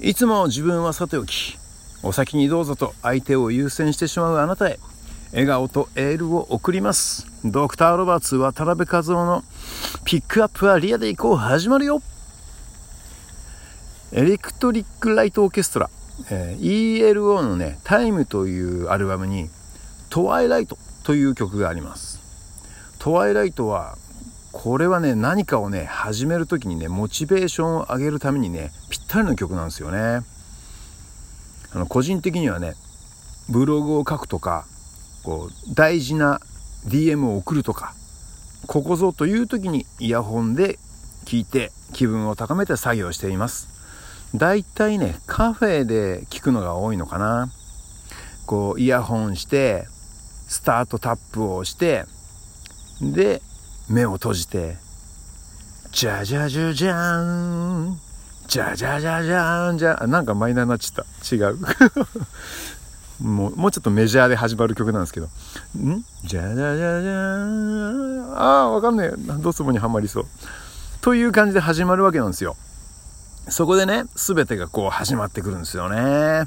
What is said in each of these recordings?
いつも自分はさておきお先にどうぞと相手を優先してしまうあなたへ笑顔とエールを送ります。ドクター・ロバーツ渡辺和夫のピックアップはリアでいこう。始まるよ。エレクトリック・ライト・オーケストラ、えー、ELO のね「タイムというアルバムに「トワイライト」という曲があります。トワイライトはこれはね何かをね始める時にねモチベーションを上げるためにねぴったりの曲なんですよね。あの個人的にはねブログを書くとかこう大事な DM を送るとかここぞという時にイヤホンで聞いて気分を高めて作業しています。だいたいねカフェで聞くのが多いのかな。こうイヤホンしてスタートタップをしてで目を閉じてじゃじゃじゃじゃーんじゃじゃじゃじゃーんじゃなんかマイナーになっちゃった。違う。もうもうちょっとメジャーで始まる曲なんですけど。ん？じゃじゃじゃじゃーんああわかんねえ。ドツボにはまりそう。という感じで始まるわけなんですよ。そこでね全てがこう始まってくるんですよね。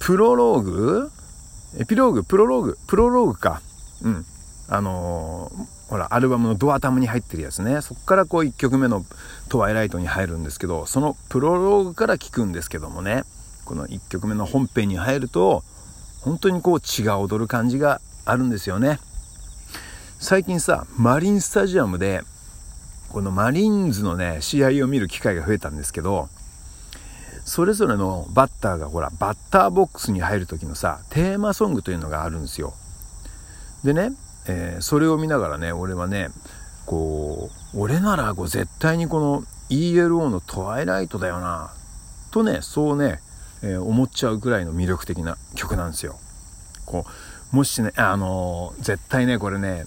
プロローグ？エピローグ？プロローグ？プロローグか。うん。あのー、ほらアルバムのドア玉に入ってるやつね。そこからこう1曲目の「トワイライト」に入るんですけどそのプロローグから聴くんですけどもね。この1曲目の本編に入ると本当にこう血が踊る感じがあるんですよね。最近さマリンスタジアムでこのマリンズのね試合を見る機会が増えたんですけどそれぞれのバッターがほらバッターボックスに入る時のさテーマソングというのがあるんですよ。でねえー、それを見ながらね俺はねこう俺ならこう絶対にこの ELO の「トワイライト」だよなとねそうね、えー、思っちゃうぐらいの魅力的な曲なんですよ。こうもしねあのー、絶対ねこれね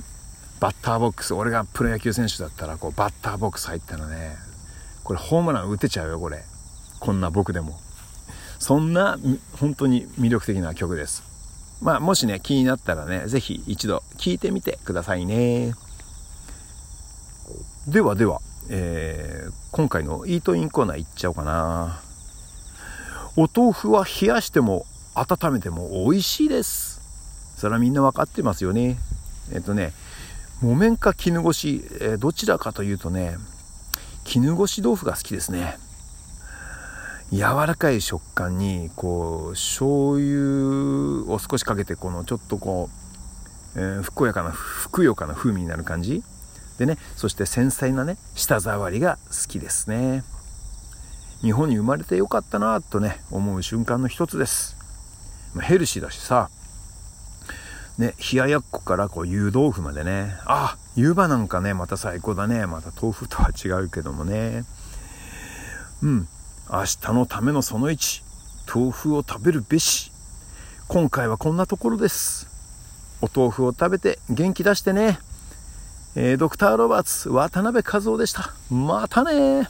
バッターボックス俺がプロ野球選手だったらこうバッターボックス入ったらねこれホームラン打てちゃうよこれ。こんな僕でも。そんな本当に魅力的な曲です。まあ、もしね、気になったらね、ぜひ一度聞いてみてくださいね。ではでは、えー、今回のイートインコーナーいっちゃおうかな。お豆腐は冷やしても温めても美味しいです。それはみんな分かってますよね。えっとね、木綿か絹ごし、えー、どちらかというとね、絹ごし豆腐が好きですね。柔らかい食感にこう醤油を少しかけてこのちょっとこう、えー、ふくよかなふくよかな風味になる感じ。でねそして繊細なね舌触りが好きですね。日本に生まれてよかったなとね思う瞬間の一つです。ヘルシーだしさ。ね冷ややっこからこう湯豆腐までね。あ湯葉なんかねまた最高だね。また豆腐とは違うけどもね。うん。明日のためのその1豆腐を食べるべし。今回はこんなところです。お豆腐を食べて元気出してね、えー、ドクターロバーツ渡辺和夫でした。またね